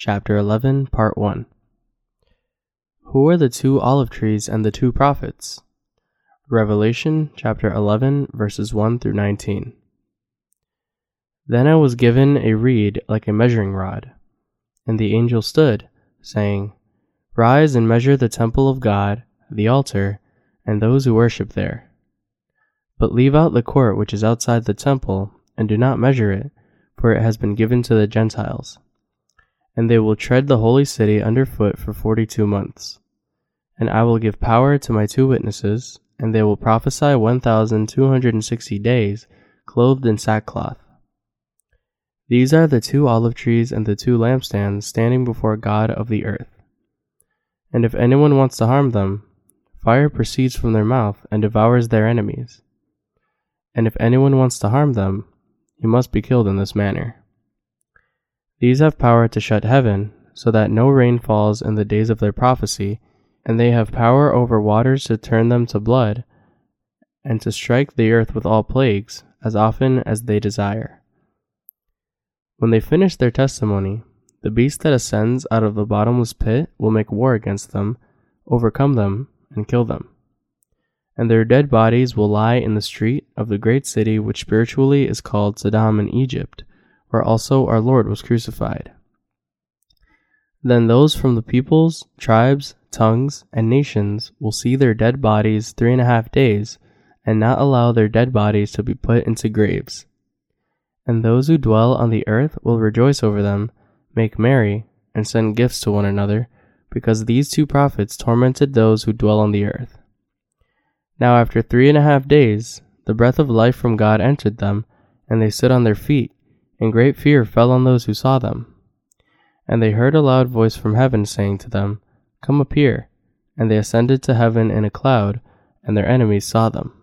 Chapter 11, Part 1 Who are the two olive trees and the two prophets? Revelation chapter 11, verses 1 through 19. Then I was given a reed like a measuring rod, and the angel stood, saying, Rise and measure the temple of God, the altar, and those who worship there. But leave out the court which is outside the temple, and do not measure it, for it has been given to the Gentiles. And they will tread the holy city under foot for forty two months. And I will give power to my two witnesses, and they will prophesy one thousand two hundred and sixty days, clothed in sackcloth. These are the two olive trees and the two lampstands standing before God of the earth. And if anyone wants to harm them, fire proceeds from their mouth and devours their enemies. And if anyone wants to harm them, he must be killed in this manner. These have power to shut heaven, so that no rain falls in the days of their prophecy, and they have power over waters to turn them to blood, and to strike the earth with all plagues, as often as they desire. When they finish their testimony, the beast that ascends out of the bottomless pit will make war against them, overcome them, and kill them. And their dead bodies will lie in the street of the great city which spiritually is called Sodom in Egypt, where also our Lord was crucified. Then those from the peoples, tribes, tongues, and nations will see their dead bodies three and a half days, and not allow their dead bodies to be put into graves. And those who dwell on the earth will rejoice over them, make merry, and send gifts to one another, because these two prophets tormented those who dwell on the earth. Now after three and a half days, the breath of life from God entered them, and they stood on their feet, and great fear fell on those who saw them. And they heard a loud voice from heaven saying to them, Come up here. And they ascended to heaven in a cloud, and their enemies saw them.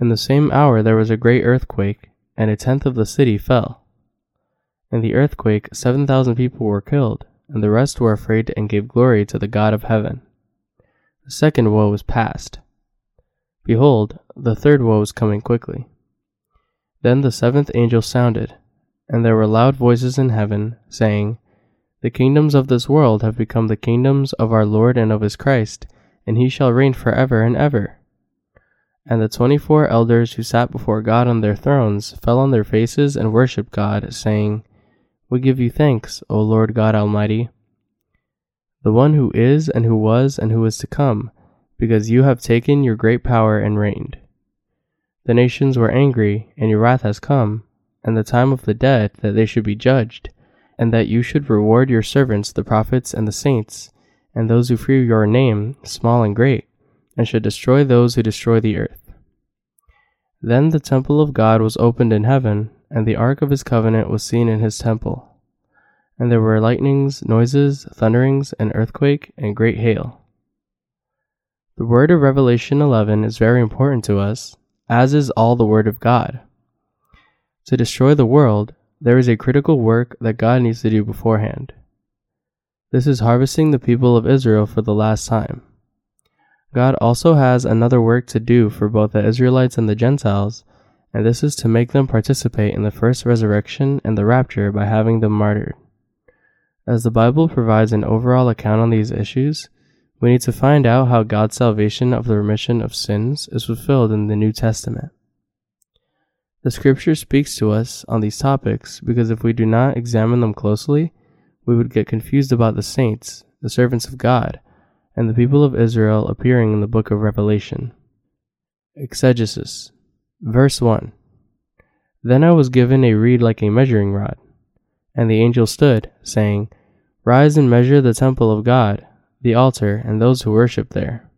In the same hour there was a great earthquake, and a tenth of the city fell. In the earthquake seven thousand people were killed, and the rest were afraid and gave glory to the God of heaven. The second woe was past. Behold, the third woe is coming quickly. Then the seventh angel sounded, and there were loud voices in heaven, saying, The kingdoms of this world have become the kingdoms of our Lord and of his Christ, and he shall reign for ever and ever. And the twenty four elders who sat before God on their thrones fell on their faces and worshipped God, saying, We give you thanks, O Lord God Almighty, the one who is, and who was, and who is to come, because you have taken your great power and reigned. The nations were angry, and your wrath has come, and the time of the dead, that they should be judged, and that you should reward your servants, the prophets and the saints, and those who fear your name, small and great, and should destroy those who destroy the earth. Then the temple of God was opened in heaven, and the ark of his covenant was seen in his temple. And there were lightnings, noises, thunderings, an earthquake, and great hail. The word of Revelation 11 is very important to us as is all the Word of God. To destroy the world, there is a critical work that God needs to do beforehand. This is harvesting the people of Israel for the last time. God also has another work to do for both the Israelites and the Gentiles, and this is to make them participate in the first resurrection and the rapture by having them martyred. As the Bible provides an overall account on these issues, we need to find out how God's salvation of the remission of sins is fulfilled in the New Testament. The scripture speaks to us on these topics because if we do not examine them closely, we would get confused about the saints, the servants of God, and the people of Israel appearing in the book of Revelation. Exegesis Verse 1 Then I was given a reed like a measuring rod, and the angel stood, saying, Rise and measure the temple of God the altar, and those who worship there.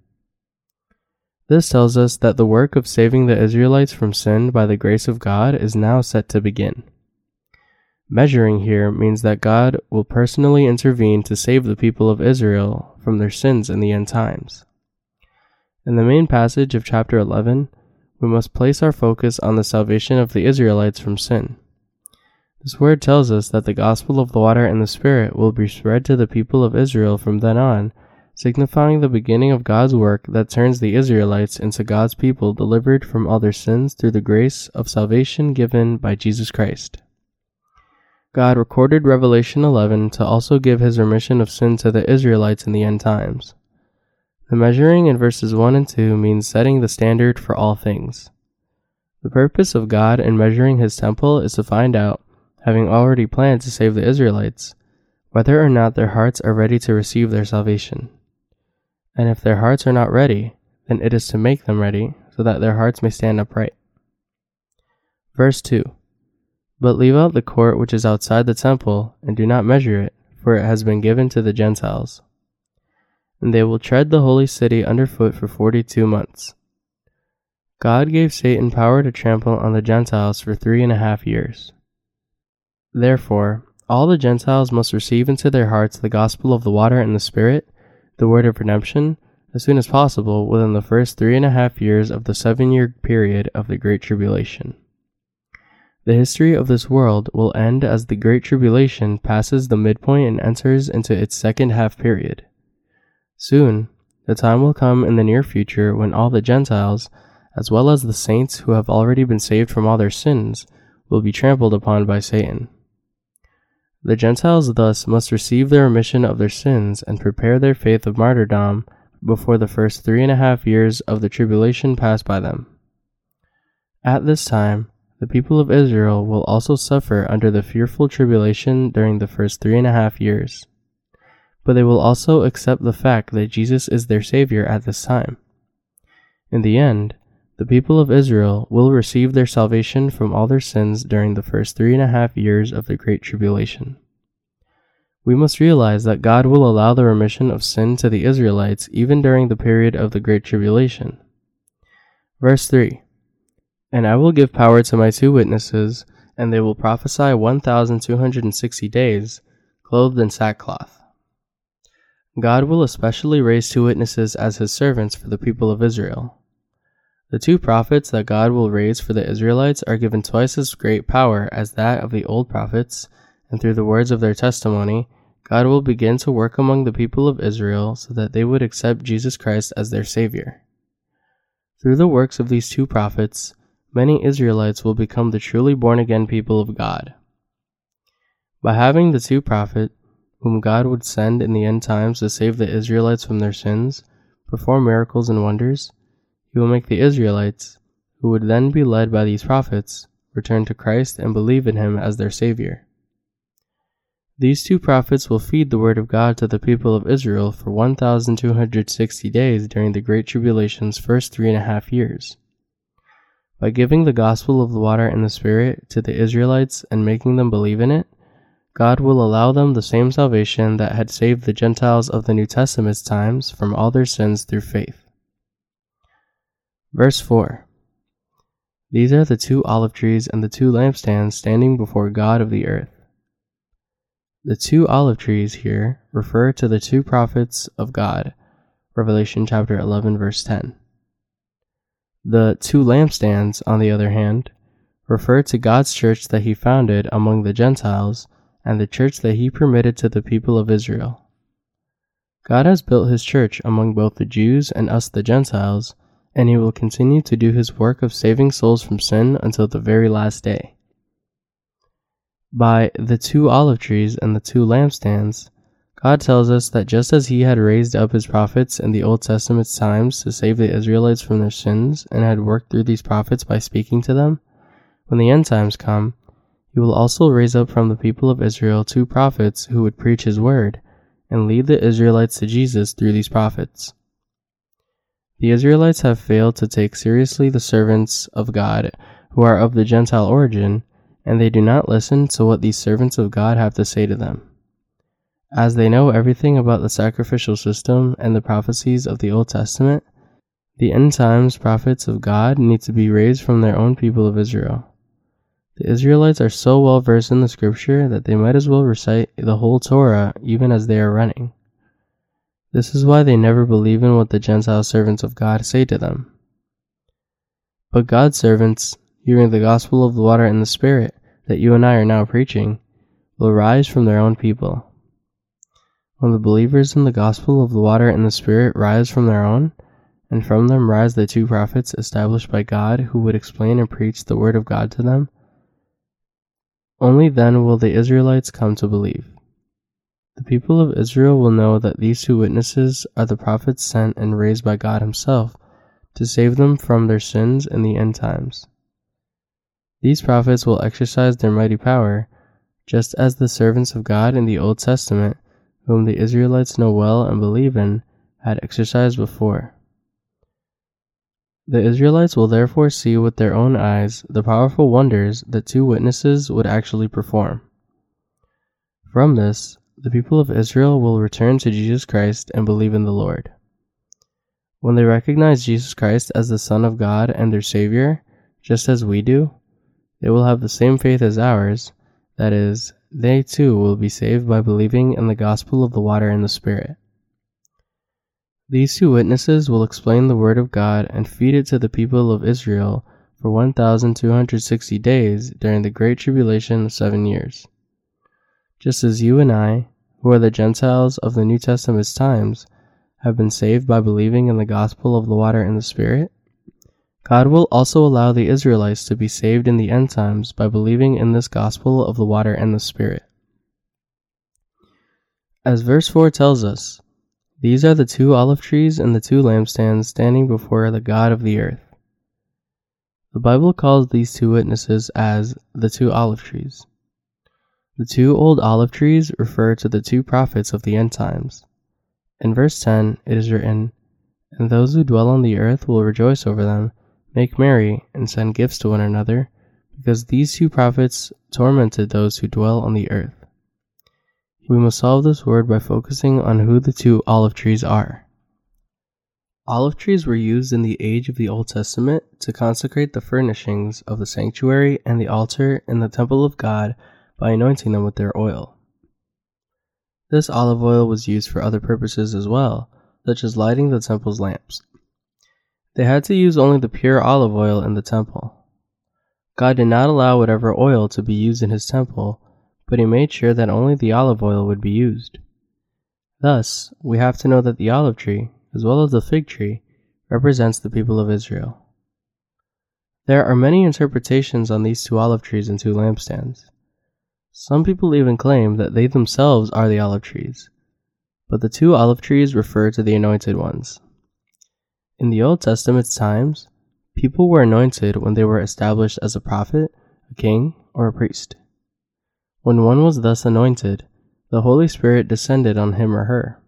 This tells us that the work of saving the Israelites from sin by the grace of God is now set to begin. Measuring here means that God will personally intervene to save the people of Israel from their sins in the end times. In the main passage of chapter 11, we must place our focus on the salvation of the Israelites from sin. This word tells us that the gospel of the water and the Spirit will be spread to the people of Israel from then on, signifying the beginning of God's work that turns the Israelites into God's people delivered from all their sins through the grace of salvation given by Jesus Christ. God recorded Revelation 11 to also give his remission of sin to the Israelites in the end times. The measuring in verses 1 and 2 means setting the standard for all things. The purpose of God in measuring his temple is to find out, having already planned to save the Israelites, whether or not their hearts are ready to receive their salvation. And if their hearts are not ready, then it is to make them ready, so that their hearts may stand upright. Verse 2 But leave out the court which is outside the temple, and do not measure it, for it has been given to the Gentiles. And they will tread the holy city underfoot for forty two months. God gave Satan power to trample on the Gentiles for three and a half years. Therefore, all the Gentiles must receive into their hearts the gospel of the water and the Spirit, the word of redemption, as soon as possible within the first three and a half years of the seven year period of the Great Tribulation. The history of this world will end as the Great Tribulation passes the midpoint and enters into its second half period. Soon, the time will come in the near future when all the Gentiles, as well as the saints who have already been saved from all their sins, will be trampled upon by Satan. The Gentiles thus must receive the remission of their sins and prepare their faith of martyrdom before the first three and a half years of the tribulation pass by them. At this time, the people of Israel will also suffer under the fearful tribulation during the first three and a half years. But they will also accept the fact that Jesus is their Savior at this time. In the end, the people of Israel will receive their salvation from all their sins during the first three and a half years of the Great Tribulation. We must realize that God will allow the remission of sin to the Israelites even during the period of the Great Tribulation. Verse 3 And I will give power to my two witnesses, and they will prophesy 1,260 days, clothed in sackcloth. God will especially raise two witnesses as his servants for the people of Israel. The two prophets that God will raise for the Israelites are given twice as great power as that of the old prophets, and through the words of their testimony, God will begin to work among the people of Israel so that they would accept Jesus Christ as their Savior. Through the works of these two prophets, many Israelites will become the truly born again people of God. By having the two prophets, whom God would send in the end times to save the Israelites from their sins, perform miracles and wonders, he will make the Israelites, who would then be led by these prophets, return to Christ and believe in him as their Savior. These two prophets will feed the word of God to the people of Israel for 1,260 days during the Great Tribulation's first three and a half years. By giving the gospel of the water and the Spirit to the Israelites and making them believe in it, God will allow them the same salvation that had saved the Gentiles of the New Testament's times from all their sins through faith. Verse 4 These are the two olive trees and the two lampstands standing before God of the earth. The two olive trees here refer to the two prophets of God, Revelation chapter 11, verse 10. The two lampstands, on the other hand, refer to God's church that he founded among the Gentiles and the church that he permitted to the people of Israel. God has built his church among both the Jews and us the Gentiles and he will continue to do his work of saving souls from sin until the very last day. By the two olive trees and the two lampstands, God tells us that just as he had raised up his prophets in the Old Testament's times to save the Israelites from their sins and had worked through these prophets by speaking to them, when the end times come, he will also raise up from the people of Israel two prophets who would preach his word and lead the Israelites to Jesus through these prophets. The Israelites have failed to take seriously the servants of God who are of the Gentile origin, and they do not listen to what these servants of God have to say to them. As they know everything about the sacrificial system and the prophecies of the Old Testament, the end times prophets of God need to be raised from their own people of Israel. The Israelites are so well versed in the scripture that they might as well recite the whole Torah even as they are running. This is why they never believe in what the Gentile servants of God say to them. But God's servants, hearing the gospel of the water and the Spirit that you and I are now preaching, will rise from their own people. When the believers in the gospel of the water and the Spirit rise from their own, and from them rise the two prophets established by God who would explain and preach the word of God to them, Only then will the Israelites come to believe. The people of Israel will know that these two witnesses are the prophets sent and raised by God Himself to save them from their sins in the end times. These prophets will exercise their mighty power, just as the servants of God in the Old Testament, whom the Israelites know well and believe in, had exercised before. The Israelites will therefore see with their own eyes the powerful wonders that two witnesses would actually perform. From this, the people of Israel will return to Jesus Christ and believe in the Lord. When they recognize Jesus Christ as the Son of God and their Savior, just as we do, they will have the same faith as ours, that is, they too will be saved by believing in the gospel of the water and the Spirit. These two witnesses will explain the Word of God and feed it to the people of Israel for 1,260 days during the Great Tribulation of seven years. Just as you and I, who are the Gentiles of the New Testament's times, have been saved by believing in the gospel of the water and the Spirit, God will also allow the Israelites to be saved in the end times by believing in this gospel of the water and the Spirit. As verse 4 tells us, these are the two olive trees and the two lampstands standing before the God of the earth. The Bible calls these two witnesses as the two olive trees. The two old olive trees refer to the two prophets of the end times. In verse 10, it is written, And those who dwell on the earth will rejoice over them, make merry, and send gifts to one another, because these two prophets tormented those who dwell on the earth. We must solve this word by focusing on who the two olive trees are. Olive trees were used in the age of the Old Testament to consecrate the furnishings of the sanctuary and the altar in the temple of God by anointing them with their oil. This olive oil was used for other purposes as well, such as lighting the temple's lamps. They had to use only the pure olive oil in the temple. God did not allow whatever oil to be used in his temple but he made sure that only the olive oil would be used. Thus, we have to know that the olive tree, as well as the fig tree, represents the people of Israel. There are many interpretations on these two olive trees and two lampstands. Some people even claim that they themselves are the olive trees, but the two olive trees refer to the anointed ones. In the Old Testament's times, people were anointed when they were established as a prophet, a king, or a priest. When one was thus anointed, the Holy Spirit descended on him or her.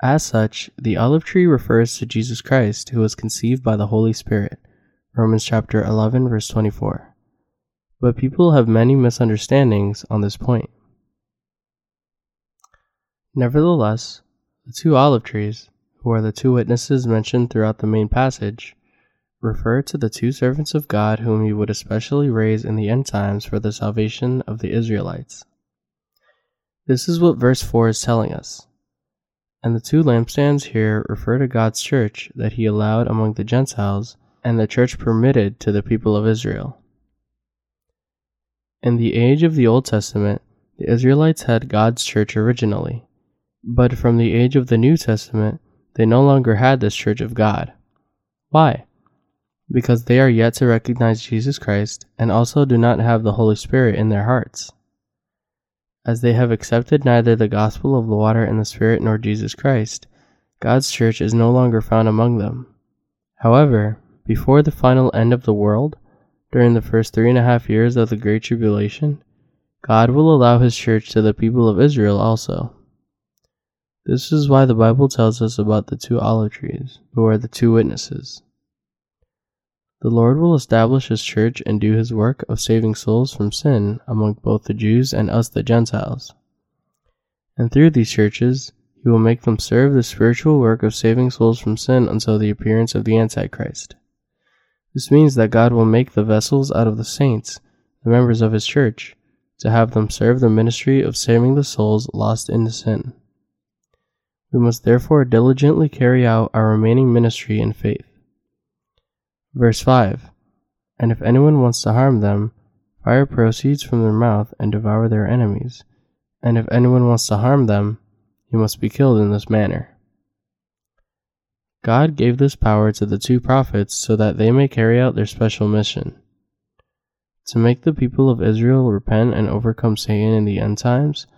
As such, the olive tree refers to Jesus Christ, who was conceived by the Holy Spirit. Romans chapter 11 verse 24. But people have many misunderstandings on this point. Nevertheless, the two olive trees, who are the two witnesses mentioned throughout the main passage, refer to the two servants of God whom he would especially raise in the end times for the salvation of the Israelites. This is what verse 4 is telling us. And the two lampstands here refer to God's church that he allowed among the Gentiles and the church permitted to the people of Israel. In the age of the Old Testament, the Israelites had God's church originally, but from the age of the New Testament, they no longer had this church of God. Why? because they are yet to recognize Jesus Christ and also do not have the Holy Spirit in their hearts. As they have accepted neither the gospel of the water and the Spirit nor Jesus Christ, God's church is no longer found among them. However, before the final end of the world, during the first three and a half years of the Great Tribulation, God will allow his church to the people of Israel also. This is why the Bible tells us about the two olive trees, who are the two witnesses. The Lord will establish his church and do his work of saving souls from sin among both the Jews and us the Gentiles. And through these churches, he will make them serve the spiritual work of saving souls from sin until the appearance of the Antichrist. This means that God will make the vessels out of the saints, the members of his church, to have them serve the ministry of saving the souls lost in sin. We must therefore diligently carry out our remaining ministry in faith. Verse 5 And if anyone wants to harm them, fire proceeds from their mouth and devour their enemies. And if anyone wants to harm them, he must be killed in this manner. God gave this power to the two prophets so that they may carry out their special mission. To make the people of Israel repent and overcome Satan in the end times,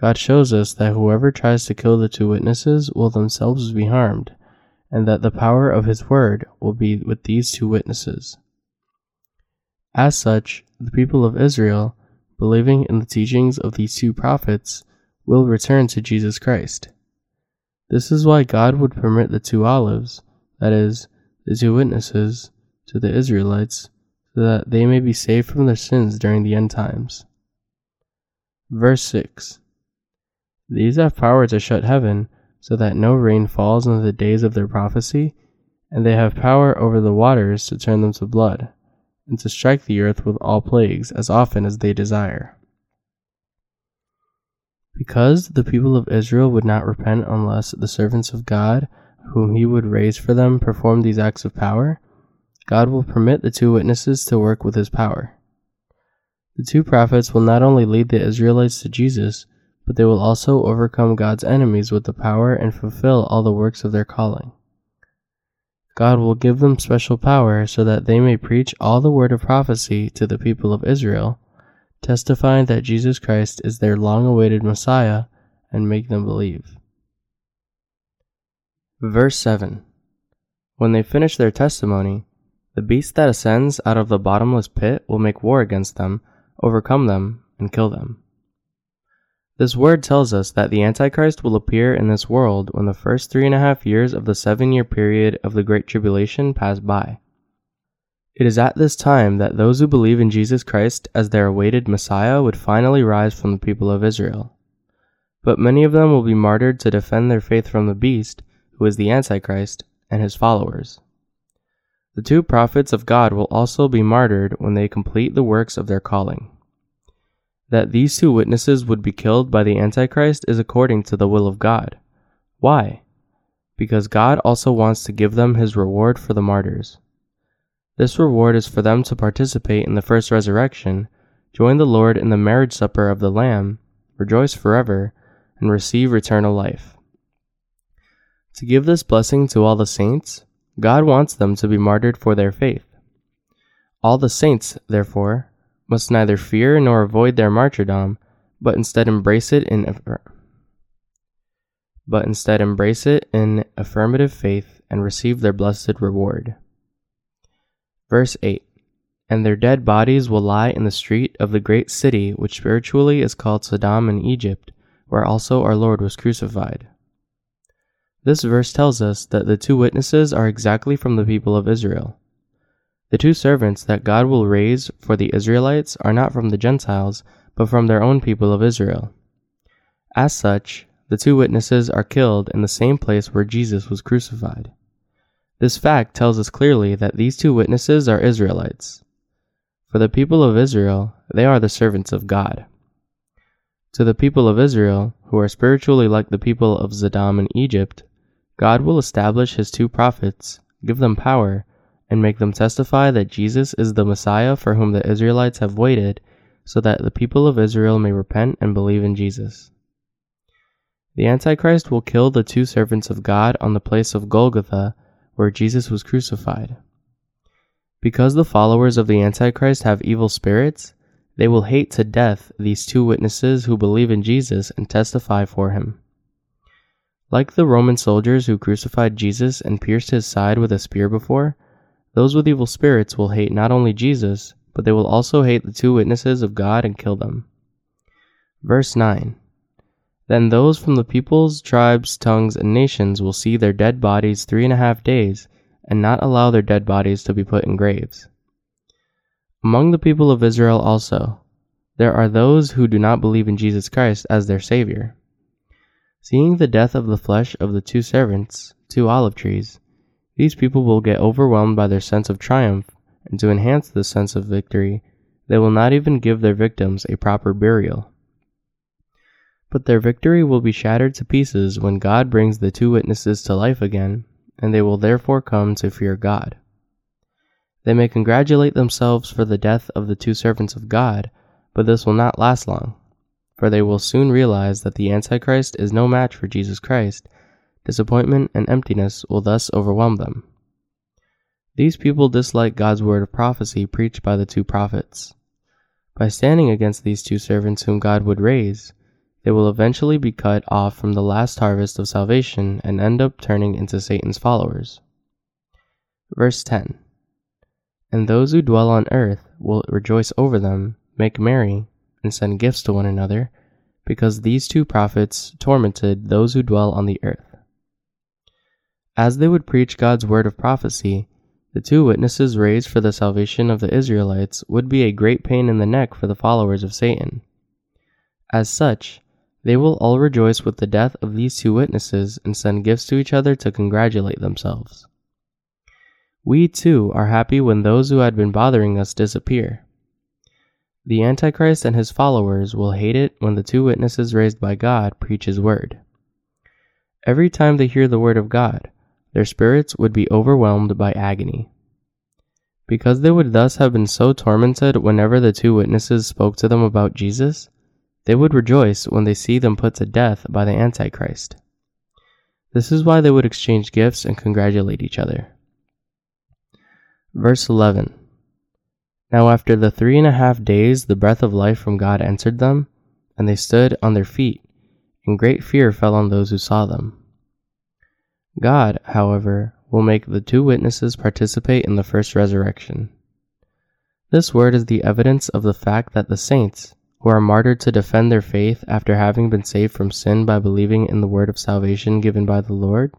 God shows us that whoever tries to kill the two witnesses will themselves be harmed, and that the power of his word will be with these two witnesses. As such, the people of Israel, believing in the teachings of these two prophets, will return to Jesus Christ. This is why God would permit the two olives, that is, the two witnesses, to the Israelites, so that they may be saved from their sins during the end times. Verse 6 These have power to shut heaven, so that no rain falls in the days of their prophecy, and they have power over the waters to turn them to blood, and to strike the earth with all plagues as often as they desire. Because the people of Israel would not repent unless the servants of God, whom he would raise for them, performed these acts of power, God will permit the two witnesses to work with his power. The two prophets will not only lead the Israelites to Jesus, but they will also overcome God's enemies with the power and fulfill all the works of their calling. God will give them special power so that they may preach all the word of prophecy to the people of Israel, testifying that Jesus Christ is their long awaited Messiah, and make them believe. Verse 7 When they finish their testimony, the beast that ascends out of the bottomless pit will make war against them, overcome them, and kill them. This word tells us that the Antichrist will appear in this world when the first three and a half years of the seven year period of the Great Tribulation pass by. It is at this time that those who believe in Jesus Christ as their awaited Messiah would finally rise from the people of Israel. But many of them will be martyred to defend their faith from the beast, who is the Antichrist, and his followers. The two prophets of God will also be martyred when they complete the works of their calling. That these two witnesses would be killed by the Antichrist is according to the will of God. Why? Because God also wants to give them his reward for the martyrs. This reward is for them to participate in the first resurrection, join the Lord in the marriage supper of the Lamb, rejoice forever, and receive eternal life. To give this blessing to all the saints, God wants them to be martyred for their faith. All the saints, therefore, must neither fear nor avoid their martyrdom, but instead embrace it in but instead embrace it in affirmative faith and receive their blessed reward. Verse 8 And their dead bodies will lie in the street of the great city which spiritually is called Sodom in Egypt, where also our Lord was crucified. This verse tells us that the two witnesses are exactly from the people of Israel. The two servants that God will raise for the Israelites are not from the Gentiles, but from their own people of Israel. As such, the two witnesses are killed in the same place where Jesus was crucified. This fact tells us clearly that these two witnesses are Israelites. For the people of Israel, they are the servants of God. To the people of Israel, who are spiritually like the people of Sodom in Egypt, God will establish his two prophets, give them power, and make them testify that Jesus is the Messiah for whom the Israelites have waited, so that the people of Israel may repent and believe in Jesus. The Antichrist will kill the two servants of God on the place of Golgotha, where Jesus was crucified. Because the followers of the Antichrist have evil spirits, they will hate to death these two witnesses who believe in Jesus and testify for him. Like the Roman soldiers who crucified Jesus and pierced his side with a spear before, those with evil spirits will hate not only Jesus, but they will also hate the two witnesses of God and kill them. Verse 9 Then those from the peoples, tribes, tongues, and nations will see their dead bodies three and a half days, and not allow their dead bodies to be put in graves. Among the people of Israel also, there are those who do not believe in Jesus Christ as their Savior. Seeing the death of the flesh of the two servants, two olive trees, these people will get overwhelmed by their sense of triumph, and to enhance this sense of victory, they will not even give their victims a proper burial. But their victory will be shattered to pieces when God brings the two witnesses to life again, and they will therefore come to fear God. They may congratulate themselves for the death of the two servants of God, but this will not last long for they will soon realize that the Antichrist is no match for Jesus Christ. Disappointment and emptiness will thus overwhelm them. These people dislike God's word of prophecy preached by the two prophets. By standing against these two servants whom God would raise, they will eventually be cut off from the last harvest of salvation and end up turning into Satan's followers. Verse 10 And those who dwell on earth will rejoice over them, make merry, and send gifts to one another, because these two prophets tormented those who dwell on the earth. As they would preach God's word of prophecy, the two witnesses raised for the salvation of the Israelites would be a great pain in the neck for the followers of Satan. As such, they will all rejoice with the death of these two witnesses and send gifts to each other to congratulate themselves. We too are happy when those who had been bothering us disappear. The Antichrist and his followers will hate it when the two witnesses raised by God preach his word. Every time they hear the word of God, their spirits would be overwhelmed by agony. Because they would thus have been so tormented whenever the two witnesses spoke to them about Jesus, they would rejoice when they see them put to death by the Antichrist. This is why they would exchange gifts and congratulate each other. Verse 11 Now after the three and a half days the breath of life from God entered them, and they stood on their feet, and great fear fell on those who saw them. God, however, will make the two witnesses participate in the first resurrection. This word is the evidence of the fact that the saints, who are martyred to defend their faith after having been saved from sin by believing in the word of salvation given by the Lord,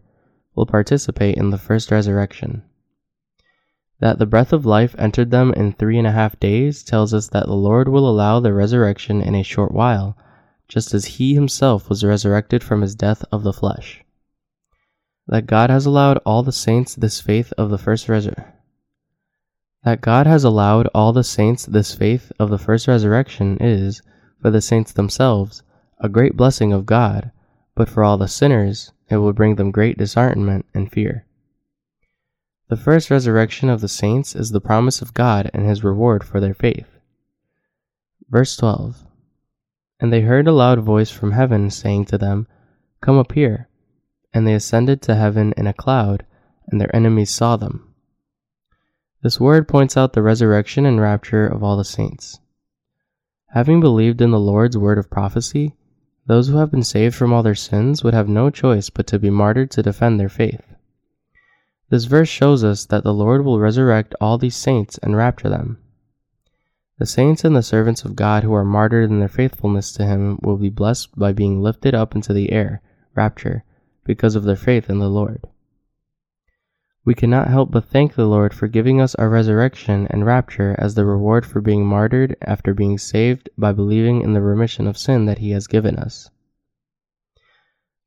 will participate in the first resurrection. That the breath of life entered them in three and a half days tells us that the Lord will allow the resurrection in a short while, just as he himself was resurrected from his death of the flesh. That God has allowed all the saints this faith of the first resurrection that God has allowed all the saints this faith of the first resurrection is, for the saints themselves, a great blessing of God, but for all the sinners, it will bring them great disheartenment and fear. The first resurrection of the saints is the promise of God and his reward for their faith. Verse 12 And they heard a loud voice from heaven saying to them, Come up here. And they ascended to heaven in a cloud, and their enemies saw them. This word points out the resurrection and rapture of all the saints. Having believed in the Lord's word of prophecy, those who have been saved from all their sins would have no choice but to be martyred to defend their faith. This verse shows us that the Lord will resurrect all these saints and rapture them. The saints and the servants of God who are martyred in their faithfulness to Him will be blessed by being lifted up into the air, rapture, because of their faith in the Lord we cannot help but thank the Lord for giving us our resurrection and rapture as the reward for being martyred after being saved by believing in the remission of sin that He has given us.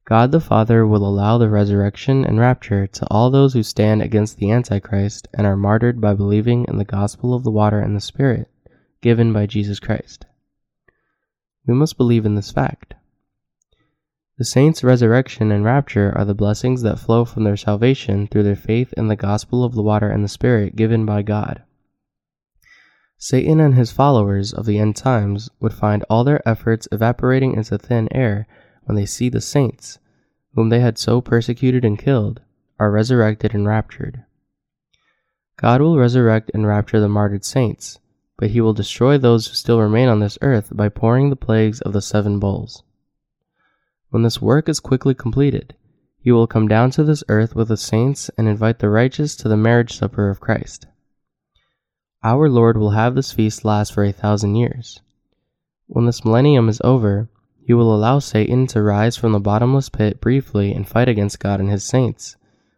God the Father will allow the resurrection and rapture to all those who stand against the Antichrist and are martyred by believing in the gospel of the water and the Spirit given by Jesus Christ. We must believe in this fact. The saints' resurrection and rapture are the blessings that flow from their salvation through their faith in the gospel of the water and the Spirit given by God. Satan and his followers of the end times would find all their efforts evaporating into thin air when they see the saints, whom they had so persecuted and killed, are resurrected and raptured. God will resurrect and rapture the martyred saints, but he will destroy those who still remain on this earth by pouring the plagues of the seven bowls. When this work is quickly completed, he will come down to this earth with the saints and invite the righteous to the marriage supper of Christ. Our Lord will have this feast last for a thousand years. When this millennium is over, he will allow Satan to rise from the bottomless pit briefly and fight against God and his saints,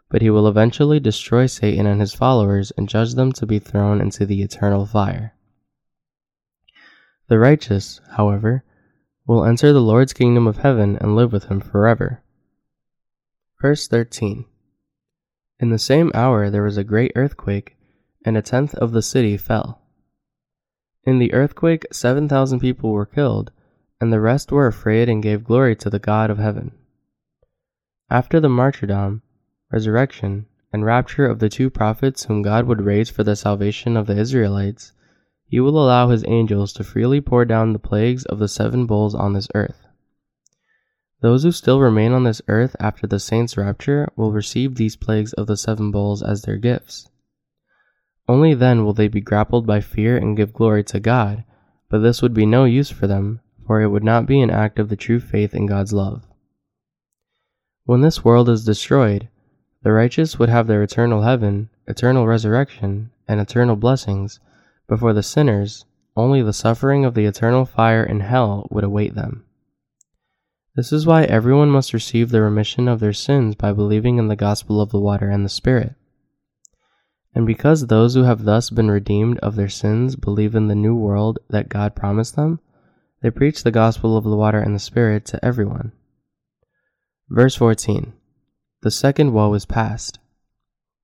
but he will eventually destroy Satan and his followers and judge them to be thrown into the eternal fire. The righteous, however, will enter the Lord's kingdom of heaven and live with him forever. Verse 13 In the same hour there was a great earthquake, and a tenth of the city fell. In the earthquake, 7,000 people were killed, and the rest were afraid and gave glory to the God of heaven. After the martyrdom, resurrection, and rapture of the two prophets whom God would raise for the salvation of the Israelites, he will allow his angels to freely pour down the plagues of the seven bowls on this earth. Those who still remain on this earth after the saints' rapture will receive these plagues of the seven bowls as their gifts. Only then will they be grappled by fear and give glory to God, but this would be no use for them, for it would not be an act of the true faith in God's love. When this world is destroyed, the righteous would have their eternal heaven, eternal resurrection, and eternal blessings, but for the sinners, only the suffering of the eternal fire in hell would await them. This is why everyone must receive the remission of their sins by believing in the gospel of the water and the Spirit. And because those who have thus been redeemed of their sins believe in the new world that God promised them, they preach the gospel of the water and the Spirit to everyone. Verse 14 The second woe is past.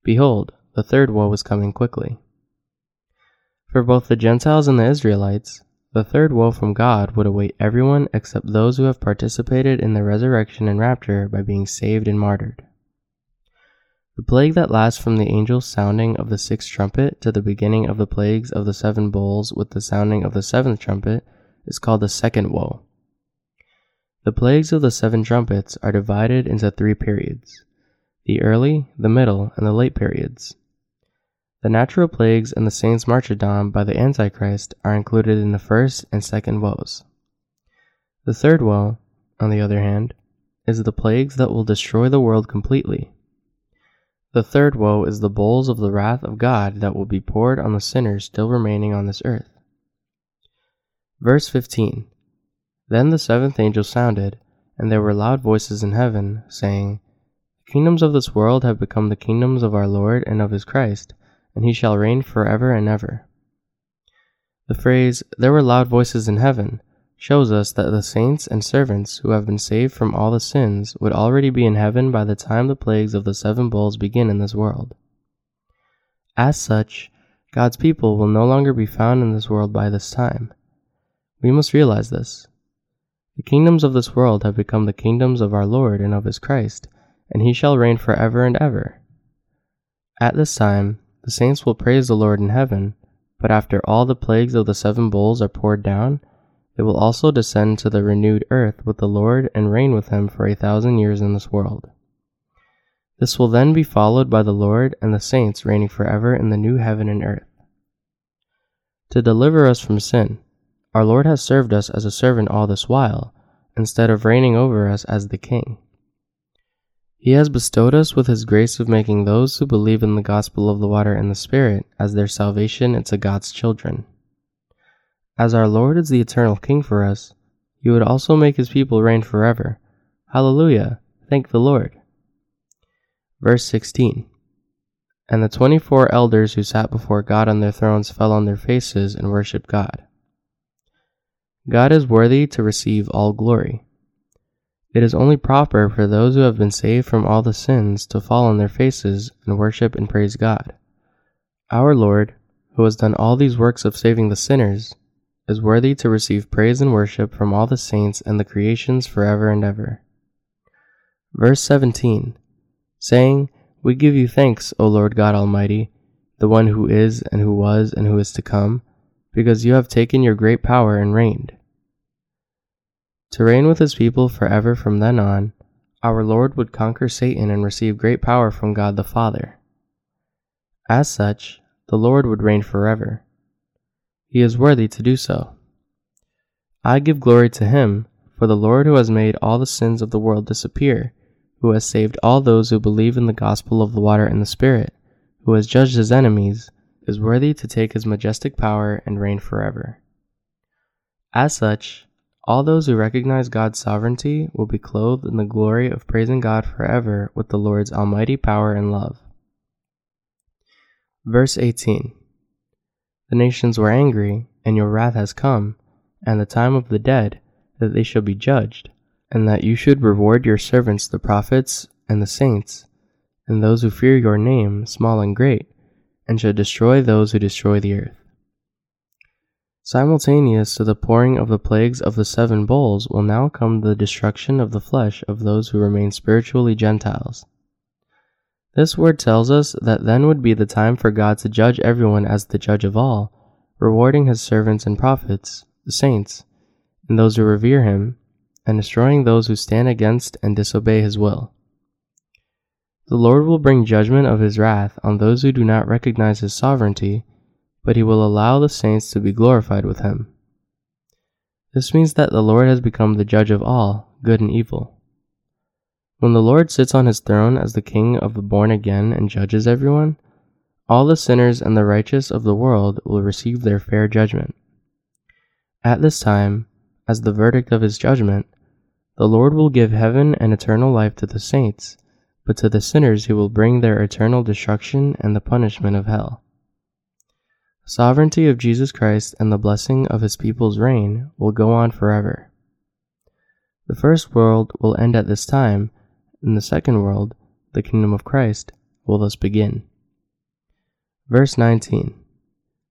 Behold, the third woe is coming quickly. For both the Gentiles and the Israelites, the third woe from God would await everyone except those who have participated in the resurrection and rapture by being saved and martyred. The plague that lasts from the angel's sounding of the sixth trumpet to the beginning of the plagues of the seven bowls with the sounding of the seventh trumpet is called the second woe. The plagues of the seven trumpets are divided into three periods the early, the middle, and the late periods. The natural plagues and the saints' martyrdom by the Antichrist are included in the first and second woes. The third woe, on the other hand, is the plagues that will destroy the world completely. The third woe is the bowls of the wrath of God that will be poured on the sinners still remaining on this earth. Verse 15 Then the seventh angel sounded, and there were loud voices in heaven, saying, The kingdoms of this world have become the kingdoms of our Lord and of his Christ and he shall reign forever and ever. The phrase, there were loud voices in heaven, shows us that the saints and servants who have been saved from all the sins would already be in heaven by the time the plagues of the seven bowls begin in this world. As such, God's people will no longer be found in this world by this time. We must realize this. The kingdoms of this world have become the kingdoms of our Lord and of his Christ, and he shall reign forever and ever. At this time, the saints will praise the Lord in heaven, but after all the plagues of the seven bowls are poured down, they will also descend to the renewed earth with the Lord and reign with him for a thousand years in this world. This will then be followed by the Lord and the saints reigning forever in the new heaven and earth. To deliver us from sin, our Lord has served us as a servant all this while, instead of reigning over us as the king. He has bestowed us with his grace of making those who believe in the gospel of the water and the Spirit as their salvation into God's children. As our Lord is the eternal King for us, he would also make his people reign forever. Hallelujah! Thank the Lord. Verse 16 And the twenty four elders who sat before God on their thrones fell on their faces and worshipped God. God is worthy to receive all glory. It is only proper for those who have been saved from all the sins to fall on their faces and worship and praise God. Our Lord, who has done all these works of saving the sinners, is worthy to receive praise and worship from all the saints and the creations forever and ever. Verse 17 saying, We give you thanks, O Lord God Almighty, the one who is, and who was, and who is to come, because you have taken your great power and reigned to reign with his people forever from then on, our Lord would conquer Satan and receive great power from God the Father. As such, the Lord would reign forever. He is worthy to do so. I give glory to him, for the Lord who has made all the sins of the world disappear, who has saved all those who believe in the gospel of the water and the Spirit, who has judged his enemies, is worthy to take his majestic power and reign forever. As such, all those who recognize God's sovereignty will be clothed in the glory of praising God forever with the Lord's almighty power and love. Verse 18 The nations were angry, and your wrath has come, and the time of the dead, that they shall be judged, and that you should reward your servants the prophets and the saints, and those who fear your name, small and great, and shall destroy those who destroy the earth. Simultaneous to the pouring of the plagues of the seven bowls will now come the destruction of the flesh of those who remain spiritually Gentiles. This word tells us that then would be the time for God to judge everyone as the judge of all, rewarding his servants and prophets, the saints, and those who revere him, and destroying those who stand against and disobey his will. The Lord will bring judgment of his wrath on those who do not recognize his sovereignty but he will allow the saints to be glorified with him. This means that the Lord has become the judge of all, good and evil. When the Lord sits on his throne as the King of the born again and judges everyone, all the sinners and the righteous of the world will receive their fair judgment. At this time, as the verdict of his judgment, the Lord will give heaven and eternal life to the saints, but to the sinners he will bring their eternal destruction and the punishment of hell. Sovereignty of Jesus Christ and the blessing of his people's reign will go on forever. The first world will end at this time, and the second world, the kingdom of Christ, will thus begin. Verse 19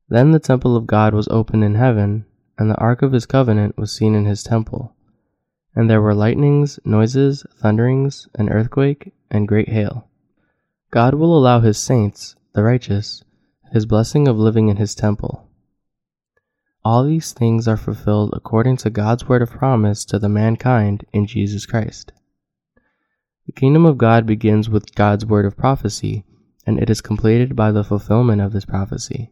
Then the temple of God was opened in heaven, and the ark of his covenant was seen in his temple. And there were lightnings, noises, thunderings, an earthquake, and great hail. God will allow his saints, the righteous, his blessing of living in his temple. All these things are fulfilled according to God's word of promise to the mankind in Jesus Christ. The kingdom of God begins with God's word of prophecy, and it is completed by the fulfillment of this prophecy.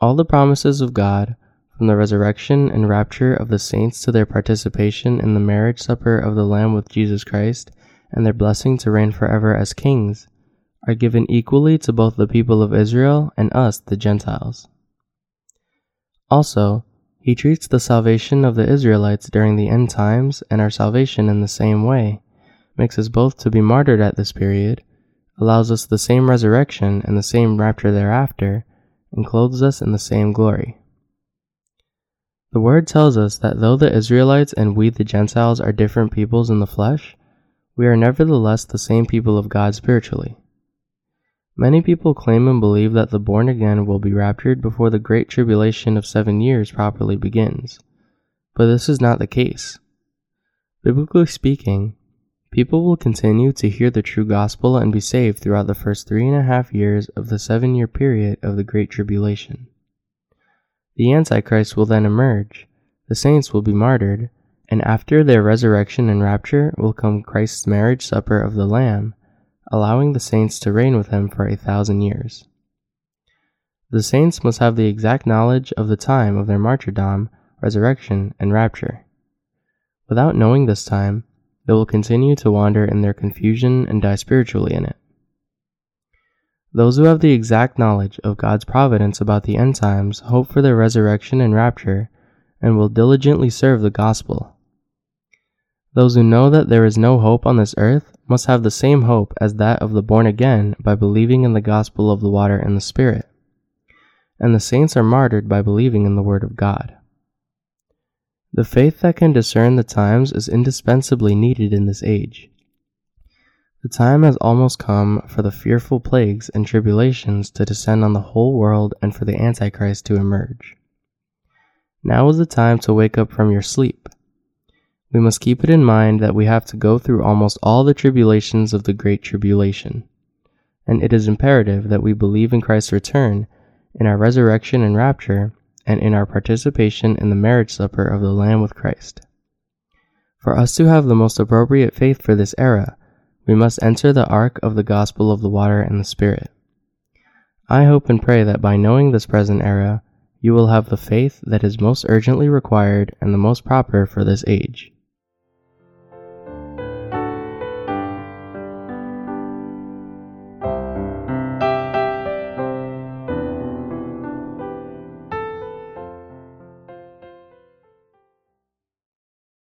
All the promises of God, from the resurrection and rapture of the saints to their participation in the marriage supper of the Lamb with Jesus Christ, and their blessing to reign forever as kings, are given equally to both the people of Israel and us, the Gentiles. Also, he treats the salvation of the Israelites during the end times and our salvation in the same way, makes us both to be martyred at this period, allows us the same resurrection and the same rapture thereafter, and clothes us in the same glory. The word tells us that though the Israelites and we the Gentiles are different peoples in the flesh, we are nevertheless the same people of God spiritually. Many people claim and believe that the born again will be raptured before the great tribulation of seven years properly begins, but this is not the case. Biblically speaking, people will continue to hear the true gospel and be saved throughout the first three and a half years of the seven year period of the great tribulation. The Antichrist will then emerge, the saints will be martyred, and after their resurrection and rapture will come Christ's marriage supper of the Lamb allowing the saints to reign with him for a thousand years. The saints must have the exact knowledge of the time of their martyrdom, resurrection, and rapture. Without knowing this time, they will continue to wander in their confusion and die spiritually in it. Those who have the exact knowledge of God's providence about the end times hope for their resurrection and rapture and will diligently serve the gospel. Those who know that there is no hope on this earth must have the same hope as that of the born again by believing in the gospel of the water and the Spirit. And the saints are martyred by believing in the Word of God. The faith that can discern the times is indispensably needed in this age. The time has almost come for the fearful plagues and tribulations to descend on the whole world and for the Antichrist to emerge. Now is the time to wake up from your sleep we must keep it in mind that we have to go through almost all the tribulations of the Great Tribulation, and it is imperative that we believe in Christ's return, in our resurrection and rapture, and in our participation in the marriage supper of the Lamb with Christ. For us to have the most appropriate faith for this era, we must enter the ark of the gospel of the water and the Spirit. I hope and pray that by knowing this present era, you will have the faith that is most urgently required and the most proper for this age.